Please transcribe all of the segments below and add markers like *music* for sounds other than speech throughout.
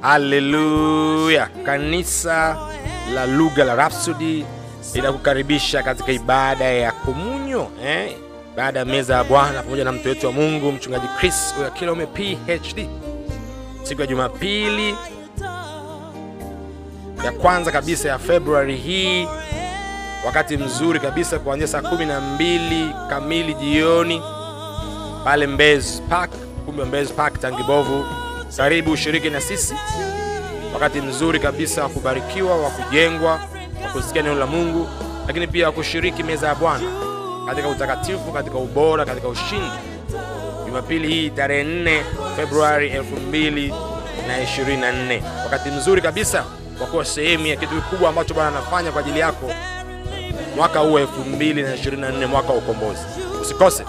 Haleluya! Kanisa la lugha la Rhapsody linakukaribisha katika ibada ya komunyo eh? Baada ya meza ya Bwana pamoja na mtu wetu wa Mungu mchungaji Chris Oyakilome PhD, siku ya Jumapili ya kwanza kabisa ya Februari hii, wakati mzuri kabisa kuanzia saa kumi na mbili kamili jioni pale Mbezi Park, ukumbi Mbezi Park Tangibovu. Karibu ushiriki na sisi, wakati mzuri kabisa wa kubarikiwa, wa kujengwa, wa kusikia neno la Mungu, lakini pia wa kushiriki meza ya Bwana katika utakatifu, katika ubora, katika ushindi. Jumapili hii tarehe 4 Februari 2024, wakati mzuri kabisa wa kuwa sehemu ya kitu kikubwa ambacho Bwana anafanya kwa ajili yako mwaka huu 2024, mwaka wa ukombozi. Usikose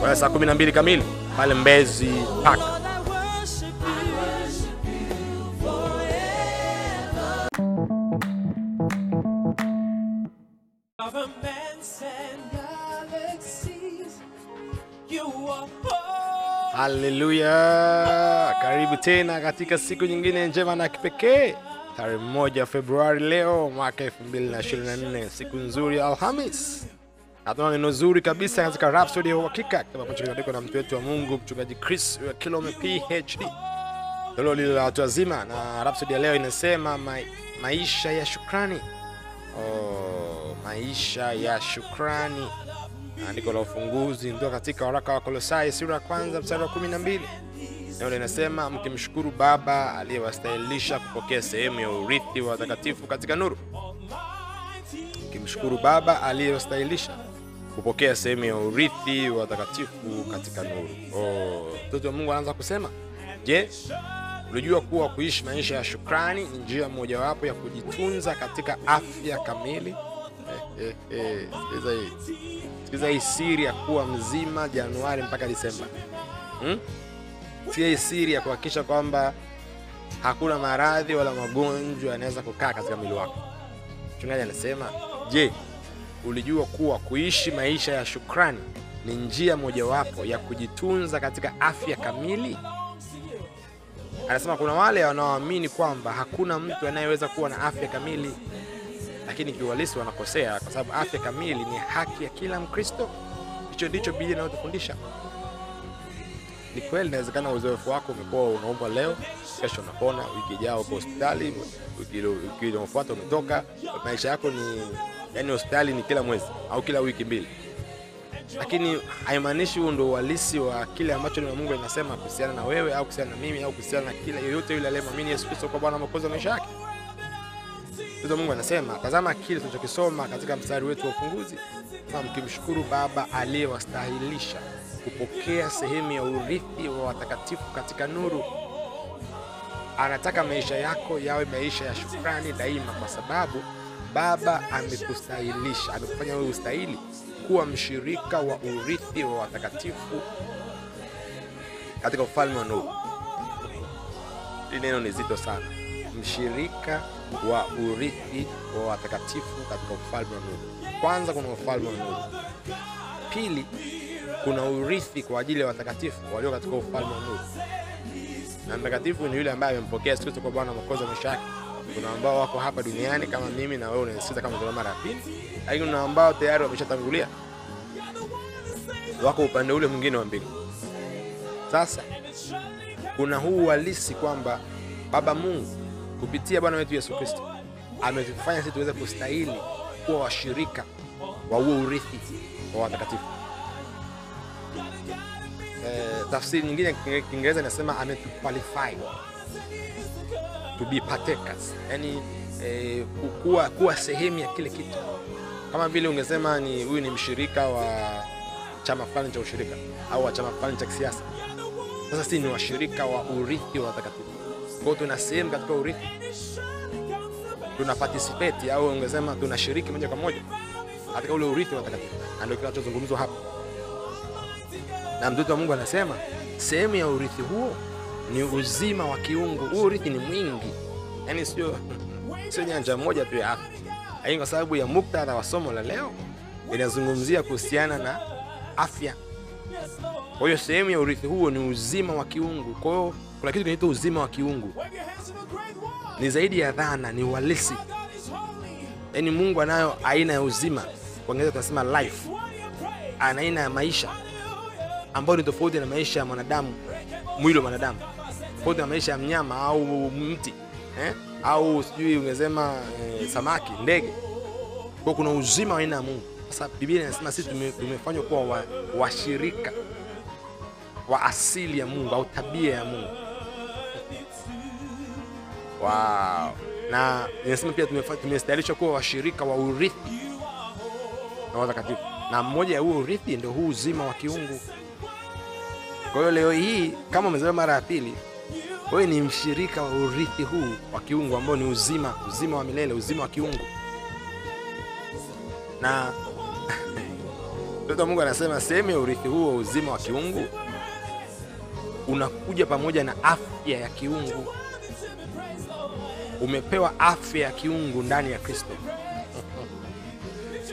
kwa saa 12 kamili pale Mbezi Park. Haleluya! Karibu tena katika siku nyingine njema na kipekee, tarehe moja Februari leo mwaka 2024, siku nzuri ya Alhamis. Hatuna neno zuri kabisa katika Rhapsody ya uhakika, kinaandikwa na mtu wetu wa Mungu mchungaji Chris Kilome PhD, hilo lilo la watu wazima, na Rhapsody ya leo inasema ma maisha ya shukrani. Oh, maisha ya shukrani andiko la ufunguzi ndio katika waraka wa Kolosai sura ya kwanza mstari wa kumi na mbili neno linasema mkimshukuru Baba aliyewastahilisha kupokea sehemu ya urithi wa watakatifu katika nuru. Mkimshukuru Baba aliyewastahilisha kupokea sehemu ya urithi wa watakatifu katika nuru. Oh, mtoto wa Mungu anaanza kusema, je, ulijua kuwa kuishi maisha ya shukrani ni njia mojawapo ya kujitunza katika afya kamili? Eh, eh, eh, hii Sikiza hii siri ya kuwa mzima Januari mpaka Disemba. Hmm? Sikia hii siri ya kuhakikisha kwamba hakuna maradhi wala magonjwa yanaweza kukaa katika mwili wako. Mchungaji anasema, je, ulijua kuwa kuishi maisha ya shukrani ni njia mojawapo ya kujitunza katika afya kamili? Anasema kuna wale wanaoamini kwamba hakuna mtu anayeweza kuwa na afya kamili lakini kiuhalisi wanakosea, kwa sababu afya kamili ni haki ya kila Mkristo. Hicho ndicho Biblia inayotufundisha. Ni kweli, inawezekana uzoefu wako umekuwa unaumwa leo, kesho unapona, wiki ijayo uko hospitali, wiki inayofuata umetoka. Maisha yako ni yani, hospitali ni kila mwezi au kila wiki mbili, lakini haimaanishi huo ndo uhalisi wa kile ambacho neno Mungu linasema kuhusiana na wewe au kuhusiana na mimi au kuhusiana na kila yoyote yule aliyemwamini Yesu Kristo kwa Bwana Mwokozi wa maisha yake. Mtoto Mungu anasema, tazama kile tunachokisoma katika mstari wetu wa ufunguzi, mkimshukuru Baba aliyewastahilisha kupokea sehemu ya urithi wa watakatifu katika nuru. Anataka maisha yako yawe maisha ya shukrani daima, kwa sababu Baba amekustahilisha, amekufanya wewe ustahili kuwa mshirika wa urithi wa watakatifu katika ufalme wa nuru. Hili neno ni zito sana, mshirika wa urithi wa watakatifu katika ufalme wa nuru. Kwanza kuna ufalme wa nuru, pili kuna urithi kwa ajili ya watakatifu walio katika ufalme wa nuru. Na mtakatifu ni yule ambaye amempokea Yesu Kristo kwa Bwana Mwokozi wa maisha yake. Kuna ambao wako hapa duniani kama mimi na wewe unanisikiza kama kwa mara ya pili, lakini kuna ambao tayari wameshatangulia, wako upande ule mwingine wa mbingu. Sasa kuna huu uhalisi kwamba Baba Mungu kupitia Bwana wetu Yesu Kristo ametufanya sisi tuweze kustahili kuwa washirika wa huo urithi wa watakatifu. Eh, tafsiri nyingine ya Kiingereza inasema ametuqualify to be partakers, yani eh, ku- kuwa, kuwa sehemu ya kile kitu, kama vile ungesema ni huyu ni mshirika wa chama fulani cha ushirika au wa chama fulani cha kisiasa. Sasa sisi ni washirika wa urithi wa watakatifu, kwa tuna sehemu katika urithi, tuna participate au ungesema tunashiriki moja kwa moja katika ule urithi wa watakatifu, na ndio kinachozungumzwa hapa. Na mtoto wa Mungu anasema sehemu ya urithi huo ni uzima wa kiungu. Huu urithi ni mwingi, yaani sio *laughs* sio nyanja moja tu ya afya, lakini kwa sababu ya muktadha wa somo la leo inazungumzia kuhusiana na afya. Kwa hiyo sehemu ya urithi huo ni uzima wa kiungu. Kwa kuna kitu kinaitwa uzima wa kiungu. Ni zaidi ya dhana ni uhalisi. Yaani mungu anayo aina ya uzima. Kwa tunasema life. Ana aina ya maisha ambayo ni tofauti na maisha ya mwanadamu mwili wa mwanadamu na maisha ya mnyama au mti eh? au sijui ungesema eh, samaki ndege. Kwa kuna uzima wa aina ya mungu. Sasa biblia inasema sisi tumefanywa kuwa washirika wa, asili ya mungu au tabia ya mungu. Wow. na inasema pia tumestahilishwa kuwa washirika wa urithi. Na watakatifu na mmoja ya huo urithi ndio huu uzima wa kiungu. Kwa hiyo leo hii kama umezaliwa mara ya pili wewe ni mshirika wa urithi huu wa kiungu ambao ni uzima uzima wa milele uzima wa kiungu. Na *laughs* mtoto wa mungu anasema sehemu ya urithi huu wa uzima wa kiungu unakuja pamoja na afya ya kiungu. Umepewa afya ya kiungu ndani ya kristo.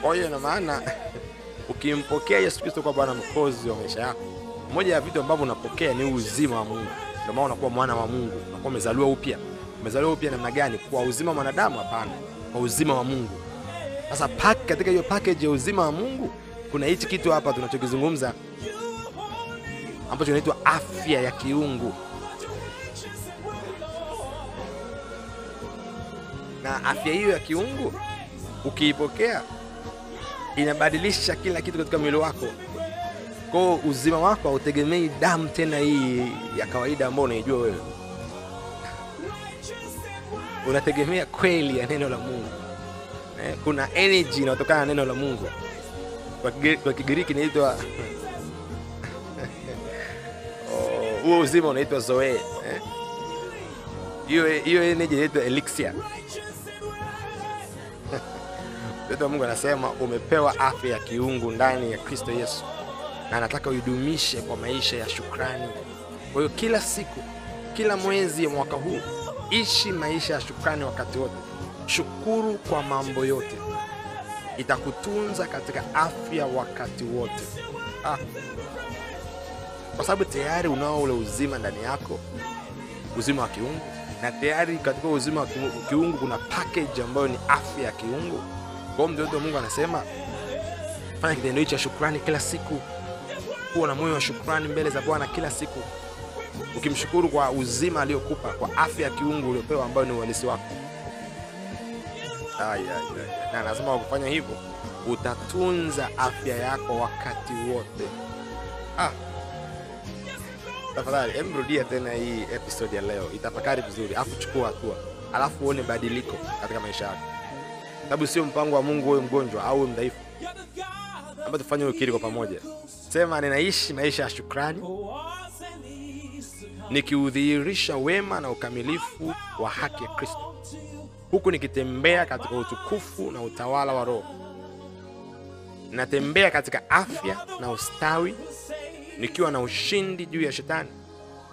Kwa hiyo ina maana *laughs* ukimpokea yesu kristo kwa bwana mkozi wa maisha yako moja ya vitu ambavyo unapokea ni uzima wa mungu ndio maana unakuwa mwana wa mungu. Unakuwa umezaliwa upya. Umezaliwa upya namna gani? Kwa uzima wa mwanadamu hapana. Kwa uzima wa mungu. Sasa pak, katika hiyo package ya uzima wa mungu kuna hichi kitu hapa tunachokizungumza ambacho kinaitwa afya ya kiungu. Na afya hiyo ya kiungu ukiipokea inabadilisha kila kitu katika mwili wako kwao uzima wako hautegemei damu tena hii ya kawaida ambao unaijua wewe. Unategemea kweli ya neno la mungu. Eh, kuna energy inayotokana na neno la mungu. Kwa kigiriki inaitwa *laughs* Oh, huo uzima unaitwa zoe eh. hiyo hiyo energy inaitwa elixir. *laughs* Mtoto wa mungu anasema umepewa afya ya kiungu ndani ya kristo yesu na anataka uidumishe kwa maisha ya shukrani. Kwa hiyo kila siku kila mwezi ya mwaka huu ishi maisha ya shukrani wakati wote. Shukuru kwa mambo yote. Itakutunza katika afya wakati wote. Ah. kwa sababu tayari unao ule uzima ndani yako uzima wa kiungu na tayari katika uzima wa kiungu kuna package ambayo ni afya ya kiungu. Kwao mtoto wa mungu anasema fanya kitendo hicho cha shukrani kila siku kuwa na moyo wa shukrani mbele za bwana kila siku ukimshukuru kwa uzima aliyokupa kwa afya ya kiungu uliopewa ambayo ni uhalisi wako. Na lazima wakufanya hivyo utatunza afya yako wakati wote. Ah. tafadhali em rudia tena hii episode ya leo. Itafakari vizuri alafu chukua hatua. Alafu uone badiliko katika maisha yako. Sababu sio mpango wa mungu wewe mgonjwa au mdhaifu Amba tufanye ukiri kwa pamoja. Sema ninaishi maisha ya shukrani nikiudhihirisha wema na ukamilifu wa haki ya kristo. Huku nikitembea katika utukufu na utawala wa roho. Natembea katika afya na ustawi nikiwa na ushindi juu ya shetani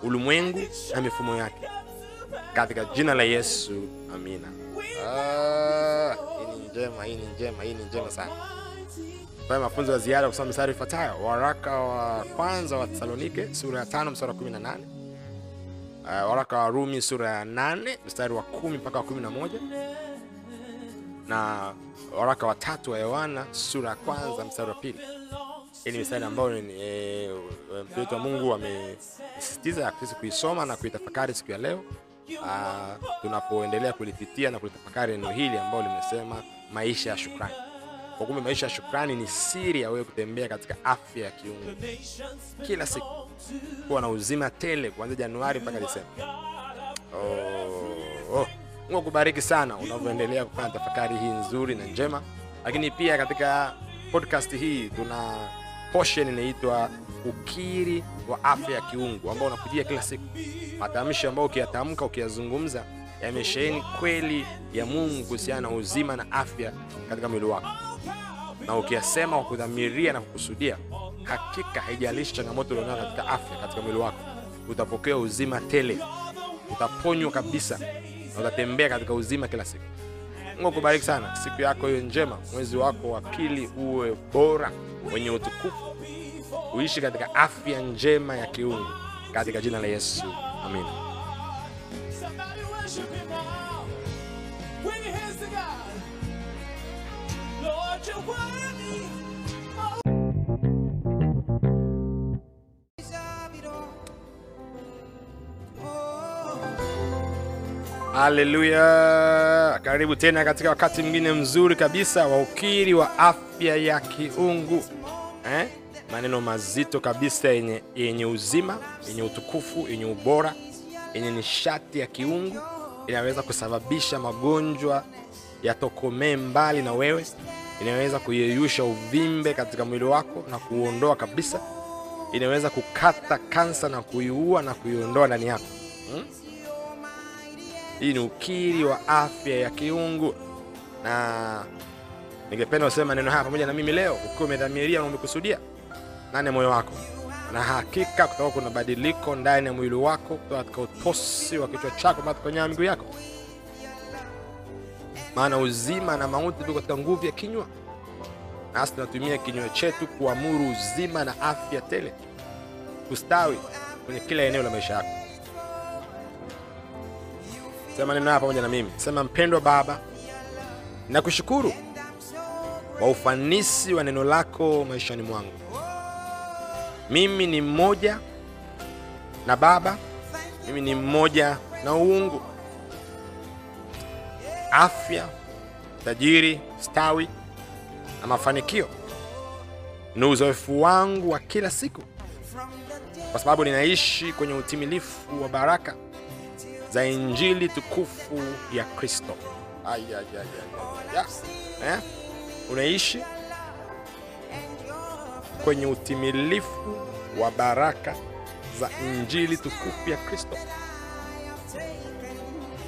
ulimwengu na mifumo yake. Katika jina la yesu amina. Ah, hii ni njema hii ni njema hii ni njema sana fanya mafunzo ya ziada kusoma mistari ifuatayo. Waraka wa kwanza wa thesalonike sura ya tano mstari wa 18 uh, waraka wa rumi sura ya 8 mstari wa kumi mpaka wa 11 na waraka wa tatu wa yohana sura ya kwanza mstari wa pili. Hii ni mistari ambayo e, wa mungu amesisitiza sisi kuisoma na kuitafakari siku ya leo. Ah, tunapoendelea kulipitia na kulitafakari neno hili ambalo limesema maisha ya shukrani kwa kumbe maisha ya shukrani ni siri ya wewe kutembea katika afya ya kiungu. Kila siku. Kuwa na uzima tele kuanzia januari mpaka disemba. Oh, oh. mungu akubariki sana unavyoendelea kufanya tafakari hii nzuri na njema. Lakini pia katika podcast hii tuna portion inaitwa ukiri wa afya ya kiungu ambao unakujia kila siku. Matamshi ambayo ukiyatamka ukiyazungumza yamesheheni kweli ya mungu kuhusiana na uzima na afya katika mwili wako na ukiyasema kwa kudhamiria na kukusudia hakika haijalishi changamoto ulionayo katika afya katika mwili wako utapokea uzima tele utaponywa kabisa na utatembea katika uzima kila siku. Mungu akubariki sana. Siku yako hiyo njema. Mwezi wako wa pili uwe bora wenye utukufu. Uishi katika afya njema ya kiungu. Katika jina la Yesu, amina. Haleluya! Karibu tena katika wakati mwingine mzuri kabisa wa ukiri wa afya ya kiungu eh? Maneno mazito kabisa yenye, yenye uzima, yenye utukufu, yenye ubora, yenye nishati ya kiungu, inaweza kusababisha magonjwa yatokomee mbali na wewe, inaweza kuyeyusha uvimbe katika mwili wako na kuuondoa kabisa, inaweza kukata kansa na kuiua na kuiondoa ndani yako hmm? Hii ni ukiri wa afya ya kiungu, na ningependa useme maneno haya pamoja na mimi leo, ukiwa umedhamiria na umekusudia ndani moyo wako, na hakika kutakuwa kuna badiliko ndani ya mwili wako, kutoka katika utosi wa kichwa chako mpaka kwenye miguu yako, maana uzima na mauti viko katika nguvu ya kinywa, nasi tunatumia kinywa chetu kuamuru uzima na afya tele, kustawi kwenye kila eneo la maisha yako. Sema maneno haya pamoja na mimi. Sema, mpendwa Baba, nakushukuru kwa ufanisi wa neno lako maishani mwangu. Mimi ni mmoja na Baba, mimi ni mmoja na uungu, afya, tajiri, stawi na mafanikio ni uzoefu wangu wa kila siku, kwa sababu ninaishi kwenye utimilifu wa baraka za injili tukufu ya Kristo. Eh? Unaishi kwenye utimilifu wa baraka za injili tukufu ya Kristo.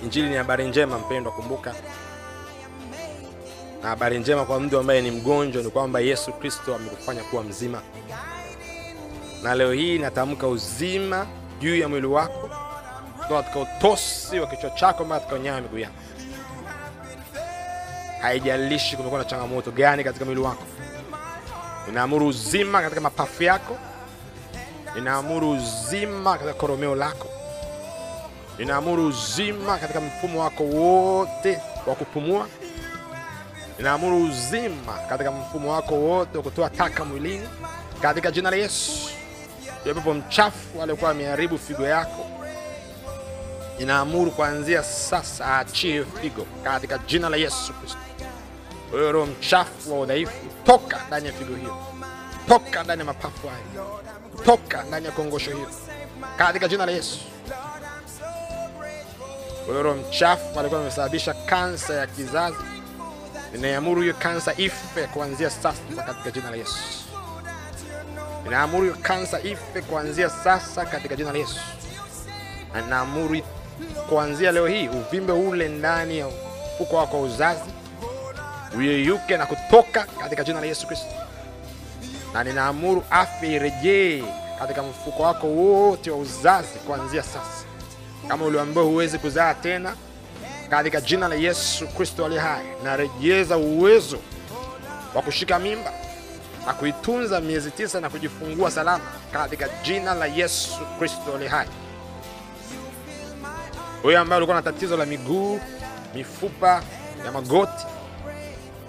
Injili ni habari njema, mpendwa, kumbuka. Na habari njema kwa mtu ambaye ni mgonjwa ni kwamba Yesu Kristo amekufanya kuwa mzima, na leo hii natamka uzima juu ya mwili wako kutoka katika utosi wa kichwa chako mpaka katika nyaya miguu yako. Haijalishi kumekuwa na changamoto gani katika mwili wako, ninaamuru uzima katika mapafu yako, ninaamuru uzima katika koromeo lako, ninaamuru uzima katika mfumo wako wote wa kupumua, ninaamuru uzima katika mfumo wako wote wa kutoa taka mwilini, katika jina la Yesu. Pepo mchafu aliyekuwa ameharibu figo yako ninaamuru kuanzia sasa aachie figo katika jina la Yesu Kristo. Wewe roho mchafu wa udhaifu, toka ndani ya figo hiyo, toka ndani ya mapafu hayo, toka ndani ya kongosho hiyo katika jina la Yesu. Wewe roho mchafu alikuwa amesababisha kansa ya kizazi, ninaamuru hiyo kansa ife kuanzia sasa katika jina la Yesu. Ninaamuru hiyo kansa ife kuanzia sasa katika jina la Yesu. Na ninaamuru kuanzia leo hii uvimbe ule ndani ya mfuko wako wa uzazi uyeyuke na kutoka katika jina la Yesu Kristo, na ninaamuru afya irejee katika mfuko wako wote wa uzazi kuanzia sasa. Kama uliambiwa huwezi kuzaa tena, katika jina la Yesu Kristo aliye hai, narejeza uwezo wa kushika mimba na kuitunza miezi tisa na kujifungua salama katika jina la Yesu Kristo aliye hai. Wewe ambaye ulikuwa na tatizo la miguu, mifupa ya magoti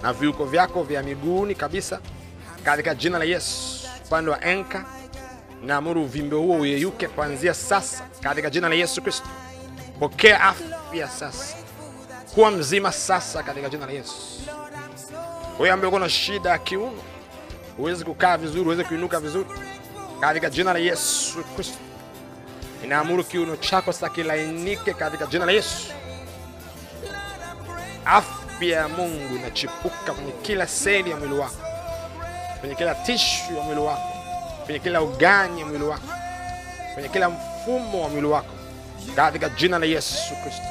na viuko vyako vya miguuni kabisa, katika jina la Yesu, upande wa enka, naamuru uvimbe huo uyeyuke kuanzia sasa, katika jina la Yesu Kristo. Pokea afya sasa, kuwa mzima sasa, katika jina la Yesu. Wewe ambaye uko na shida ya kiuno, huwezi kukaa vizuri, huwezi kuinuka vizuri, katika jina la Yesu Kristo Ninaamuru kiuno chako sasa kilainike katika jina la Yesu. Afya ya Mungu inachipuka kwenye kila seli ya mwili wako, kwenye kila tishu ya mwili wako, kwenye kila ugani ya mwili wako, kwenye kila mfumo wa mwili wako katika jina la Yesu Kristo.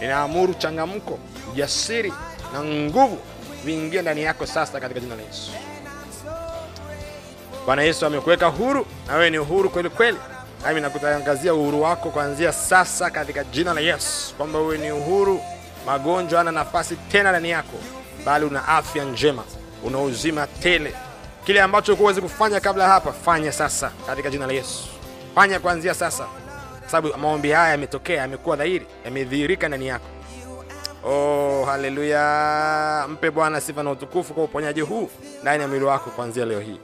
Ninaamuru changamko, ujasiri na nguvu viingie ndani yako sasa katika jina la Yesu. Bwana Yesu amekuweka huru na wewe ni uhuru kweli kweli nami nakutangazia uhuru wako kuanzia sasa katika jina la Yesu, kwamba wewe ni uhuru. Magonjwa hana nafasi tena ndani yako, bali una afya njema, una uzima tele. Kile ambacho huwezi kufanya kabla hapa fanya sasa katika jina la yesu. Fanya kuanzia sasa sababu maombi haya yametokea yamekuwa dhahiri yamedhihirika ndani yako. Oh haleluya! Mpe bwana sifa na utukufu kwa uponyaji huu ndani ya mwili wako kuanzia leo hii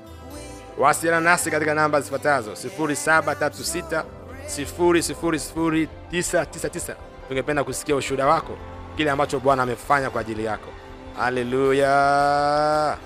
wasiliana nasi katika namba zifuatazo 0736 000999 tungependa kusikia ushuhuda wako kile ambacho bwana amefanya kwa ajili yako haleluya.